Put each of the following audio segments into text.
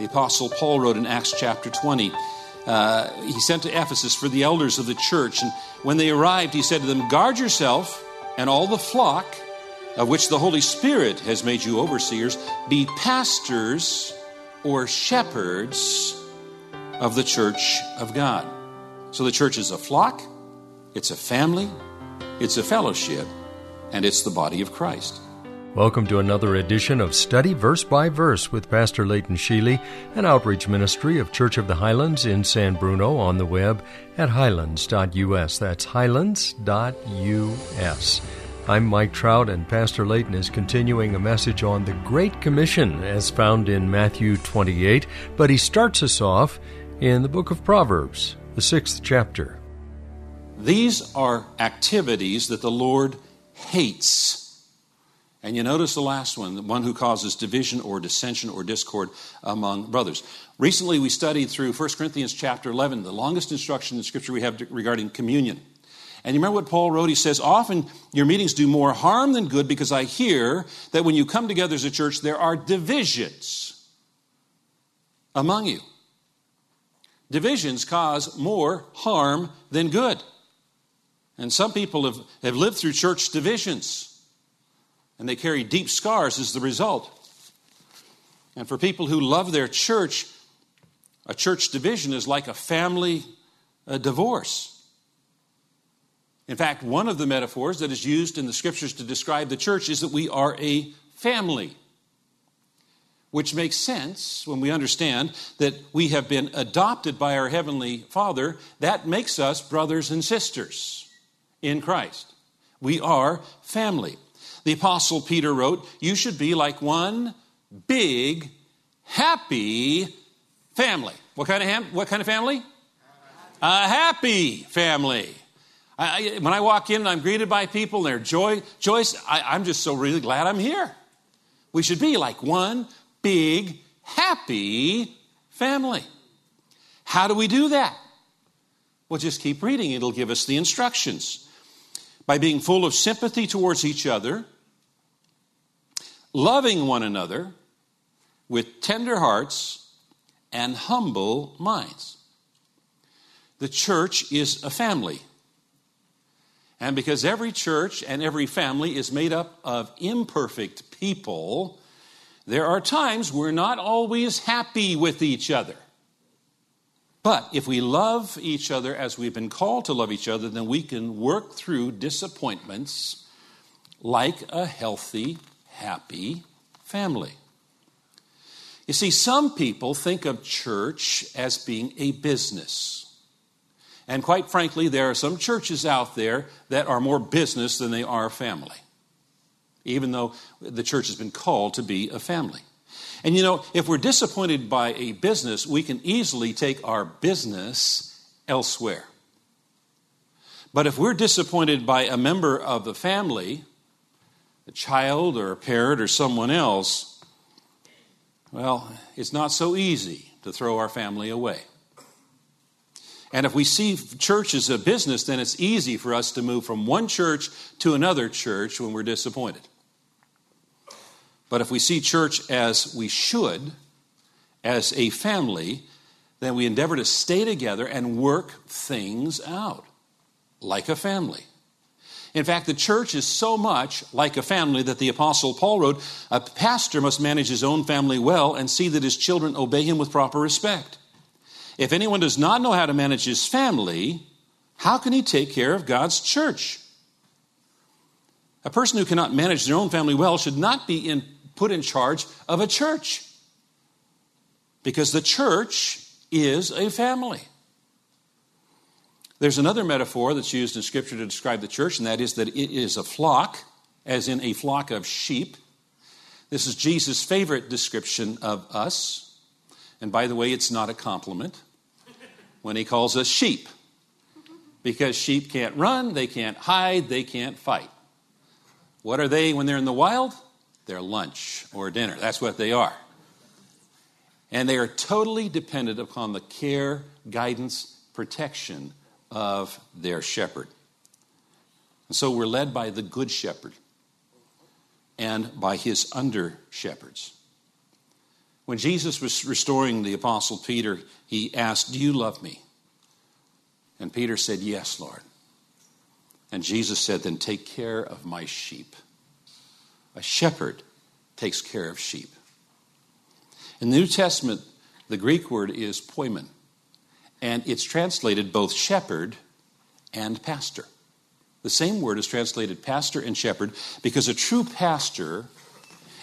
The Apostle Paul wrote in Acts chapter 20. Uh, he sent to Ephesus for the elders of the church. And when they arrived, he said to them, Guard yourself and all the flock of which the Holy Spirit has made you overseers, be pastors or shepherds of the church of God. So the church is a flock, it's a family, it's a fellowship, and it's the body of Christ. Welcome to another edition of Study Verse by Verse with Pastor Leighton Sheely, an outreach ministry of Church of the Highlands in San Bruno on the web at highlands.us. That's highlands.us. I'm Mike Trout, and Pastor Leighton is continuing a message on the Great Commission as found in Matthew 28, but he starts us off in the book of Proverbs, the sixth chapter. These are activities that the Lord hates. And you notice the last one, the one who causes division or dissension or discord among brothers. Recently we studied through 1 Corinthians chapter 11, the longest instruction in Scripture we have regarding communion. And you remember what Paul wrote? He says, Often your meetings do more harm than good because I hear that when you come together as a church, there are divisions among you. Divisions cause more harm than good. And some people have, have lived through church divisions and they carry deep scars as the result. And for people who love their church, a church division is like a family a divorce. In fact, one of the metaphors that is used in the scriptures to describe the church is that we are a family, which makes sense when we understand that we have been adopted by our Heavenly Father. That makes us brothers and sisters in Christ. We are family. The Apostle Peter wrote, You should be like one big, happy family. What kind of, ham- what kind of family? A happy family. I, when I walk in and I'm greeted by people and they're joy, joyous, I, I'm just so really glad I'm here. We should be like one big, happy family. How do we do that? Well, just keep reading, it'll give us the instructions by being full of sympathy towards each other, loving one another with tender hearts and humble minds. The church is a family. And because every church and every family is made up of imperfect people, there are times we're not always happy with each other. But if we love each other as we've been called to love each other, then we can work through disappointments like a healthy, happy family. You see, some people think of church as being a business. And quite frankly, there are some churches out there that are more business than they are family, even though the church has been called to be a family. And you know, if we're disappointed by a business, we can easily take our business elsewhere. But if we're disappointed by a member of the family, a child or a parent or someone else, well, it's not so easy to throw our family away. And if we see church as a business, then it's easy for us to move from one church to another church when we're disappointed. But if we see church as we should, as a family, then we endeavor to stay together and work things out like a family. In fact, the church is so much like a family that the Apostle Paul wrote a pastor must manage his own family well and see that his children obey him with proper respect. If anyone does not know how to manage his family, how can he take care of God's church? A person who cannot manage their own family well should not be in, put in charge of a church because the church is a family. There's another metaphor that's used in Scripture to describe the church, and that is that it is a flock, as in a flock of sheep. This is Jesus' favorite description of us. And by the way, it's not a compliment when he calls us sheep. Because sheep can't run, they can't hide, they can't fight. What are they when they're in the wild? They're lunch or dinner. That's what they are. And they are totally dependent upon the care, guidance, protection of their shepherd. And so we're led by the good shepherd and by his under shepherds. When Jesus was restoring the apostle Peter, he asked, Do you love me? And Peter said, Yes, Lord. And Jesus said, Then take care of my sheep. A shepherd takes care of sheep. In the New Testament, the Greek word is poimen, and it's translated both shepherd and pastor. The same word is translated pastor and shepherd because a true pastor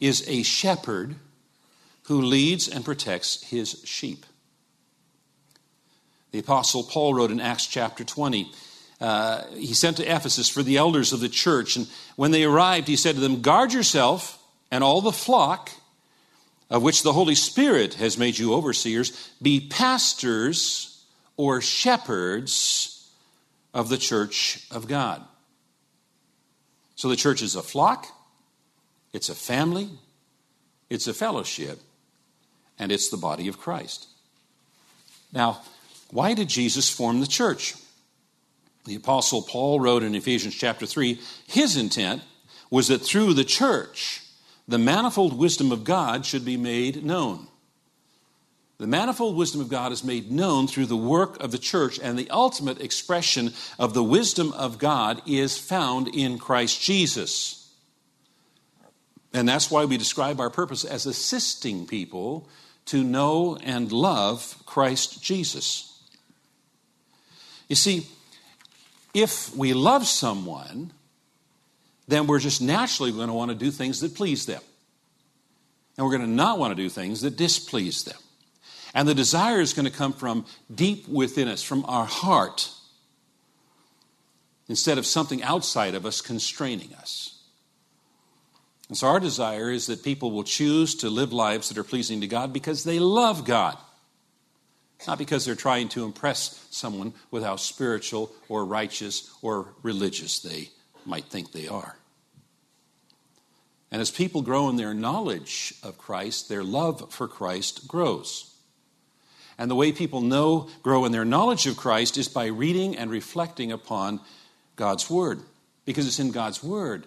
is a shepherd who leads and protects his sheep. The Apostle Paul wrote in Acts chapter 20, uh, he sent to Ephesus for the elders of the church. And when they arrived, he said to them, Guard yourself and all the flock of which the Holy Spirit has made you overseers, be pastors or shepherds of the church of God. So the church is a flock, it's a family, it's a fellowship, and it's the body of Christ. Now, why did Jesus form the church? The Apostle Paul wrote in Ephesians chapter 3 his intent was that through the church, the manifold wisdom of God should be made known. The manifold wisdom of God is made known through the work of the church, and the ultimate expression of the wisdom of God is found in Christ Jesus. And that's why we describe our purpose as assisting people to know and love Christ Jesus. You see, if we love someone, then we're just naturally going to want to do things that please them. And we're going to not want to do things that displease them. And the desire is going to come from deep within us, from our heart, instead of something outside of us constraining us. And so our desire is that people will choose to live lives that are pleasing to God because they love God. Not because they're trying to impress someone with how spiritual or righteous or religious they might think they are. And as people grow in their knowledge of Christ, their love for Christ grows. And the way people know, grow in their knowledge of Christ is by reading and reflecting upon God's Word, because it's in God's Word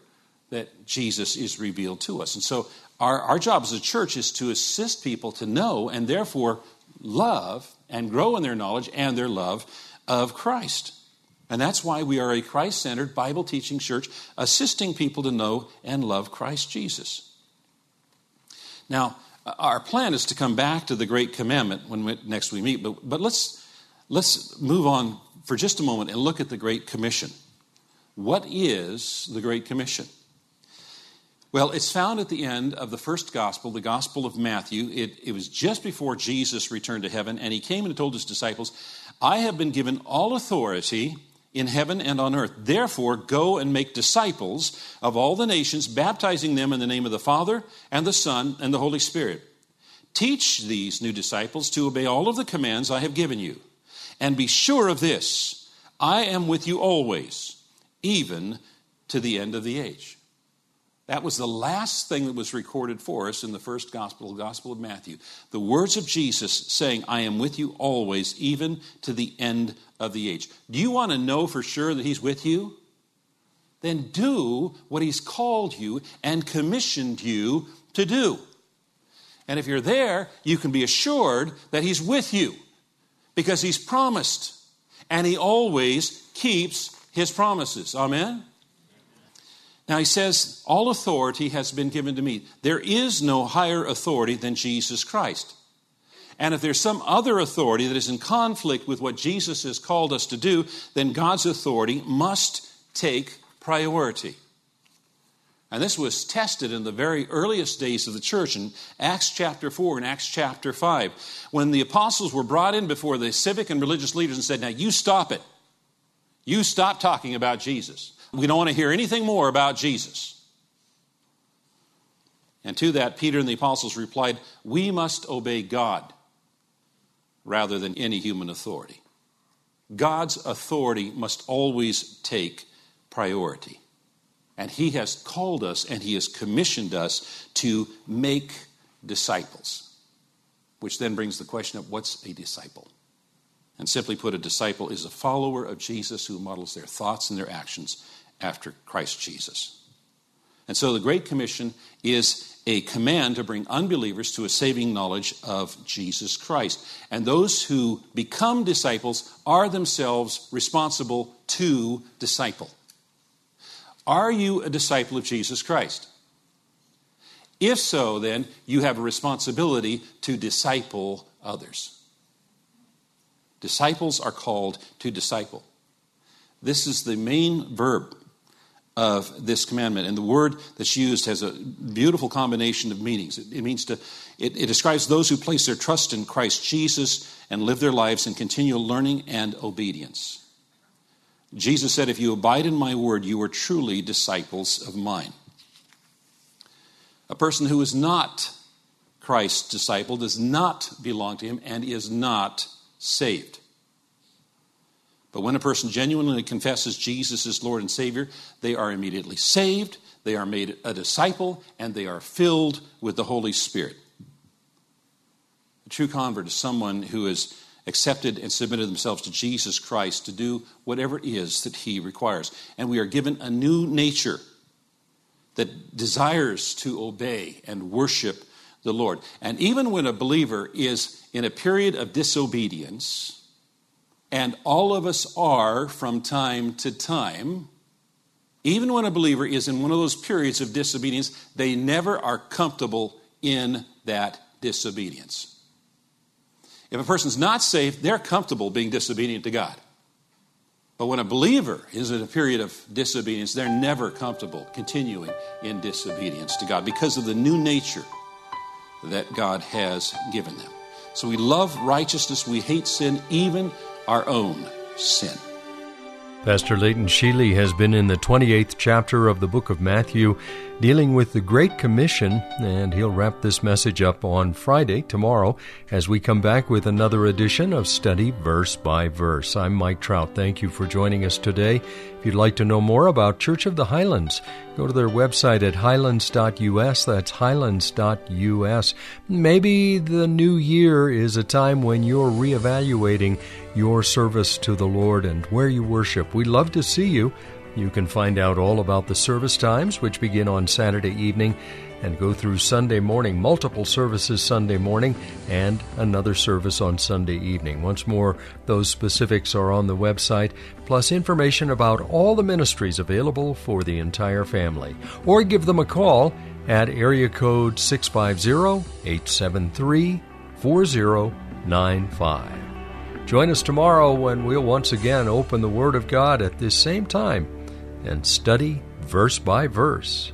that Jesus is revealed to us. And so our, our job as a church is to assist people to know and therefore love and grow in their knowledge and their love of Christ. And that's why we are a Christ centered, Bible teaching church, assisting people to know and love Christ Jesus. Now, our plan is to come back to the Great Commandment when we, next we meet, but, but let's, let's move on for just a moment and look at the Great Commission. What is the Great Commission? Well, it's found at the end of the first gospel, the Gospel of Matthew. It, it, was just before Jesus returned to heaven, and he came and told his disciples, I have been given all authority in heaven and on earth. Therefore, go and make disciples of all the nations, baptizing them in the name of the Father and the Son and the Holy Spirit. Teach these new disciples to obey all of the commands I have given you. And be sure of this I am with you always, even to the end of the age. That was the last thing that was recorded for us in the first gospel, the Gospel of Matthew. The words of Jesus saying, I am with you always, even to the end of the age. Do you want to know for sure that He's with you? Then do what He's called you and commissioned you to do. And if you're there, you can be assured that He's with you because He's promised and He always keeps His promises. Amen? Now he says, All authority has been given to me. There is no higher authority than Jesus Christ. And if there's some other authority that is in conflict with what Jesus has called us to do, then God's authority must take priority. And this was tested in the very earliest days of the church in Acts chapter 4 and Acts chapter 5, when the apostles were brought in before the civic and religious leaders and said, Now you stop it. You stop talking about Jesus. We don't want to hear anything more about Jesus. And to that, Peter and the apostles replied, We must obey God rather than any human authority. God's authority must always take priority. And He has called us and He has commissioned us to make disciples, which then brings the question of what's a disciple? And simply put, a disciple is a follower of Jesus who models their thoughts and their actions after Christ Jesus. And so the Great Commission is a command to bring unbelievers to a saving knowledge of Jesus Christ. And those who become disciples are themselves responsible to disciple. Are you a disciple of Jesus Christ? If so, then you have a responsibility to disciple others. Disciples are called to disciple. This is the main verb of this commandment. And the word that's used has a beautiful combination of meanings. It, it means to, it, it, describes those who place their trust in Christ Jesus and live their lives in continual learning and obedience. Jesus said, If you abide in my word, you are truly disciples of mine. A person who is not Christ's disciple does not belong to him and is not saved. But when a person genuinely confesses Jesus as Lord and Savior, they are immediately saved, they are made a disciple, and they are filled with the Holy Spirit. A true convert is someone who has accepted and submitted themselves to Jesus Christ to do whatever it is that He requires. And we are given a new nature that desires to obey and worship the Lord. And even when a believer is in a period of disobedience, and all of us are from time to time. Even when a believer is in one of those periods of disobedience, they never are comfortable in that disobedience. If a person's not saved, they're comfortable being disobedient to God. But when a believer is in a period of disobedience, they're never comfortable continuing in disobedience to God because of the new nature that God has given them. So we love righteousness, we hate sin, even our own sin. Pastor Leighton Sheely has been in the 28th chapter of the book of Matthew, dealing with the Great Commission, and he'll wrap this message up on Friday, tomorrow, as we come back with another edition of Study Verse by Verse. I'm Mike Trout. Thank you for joining us today. If you'd like to know more about Church of the Highlands, go to their website at highlands.us. That's highlands.us. Maybe the new year is a time when you're reevaluating your service to the Lord and where you worship. We'd love to see you. You can find out all about the service times, which begin on Saturday evening and go through Sunday morning, multiple services Sunday morning, and another service on Sunday evening. Once more, those specifics are on the website, plus information about all the ministries available for the entire family. Or give them a call at area code 650 873 4095. Join us tomorrow when we'll once again open the Word of God at this same time and study verse by verse.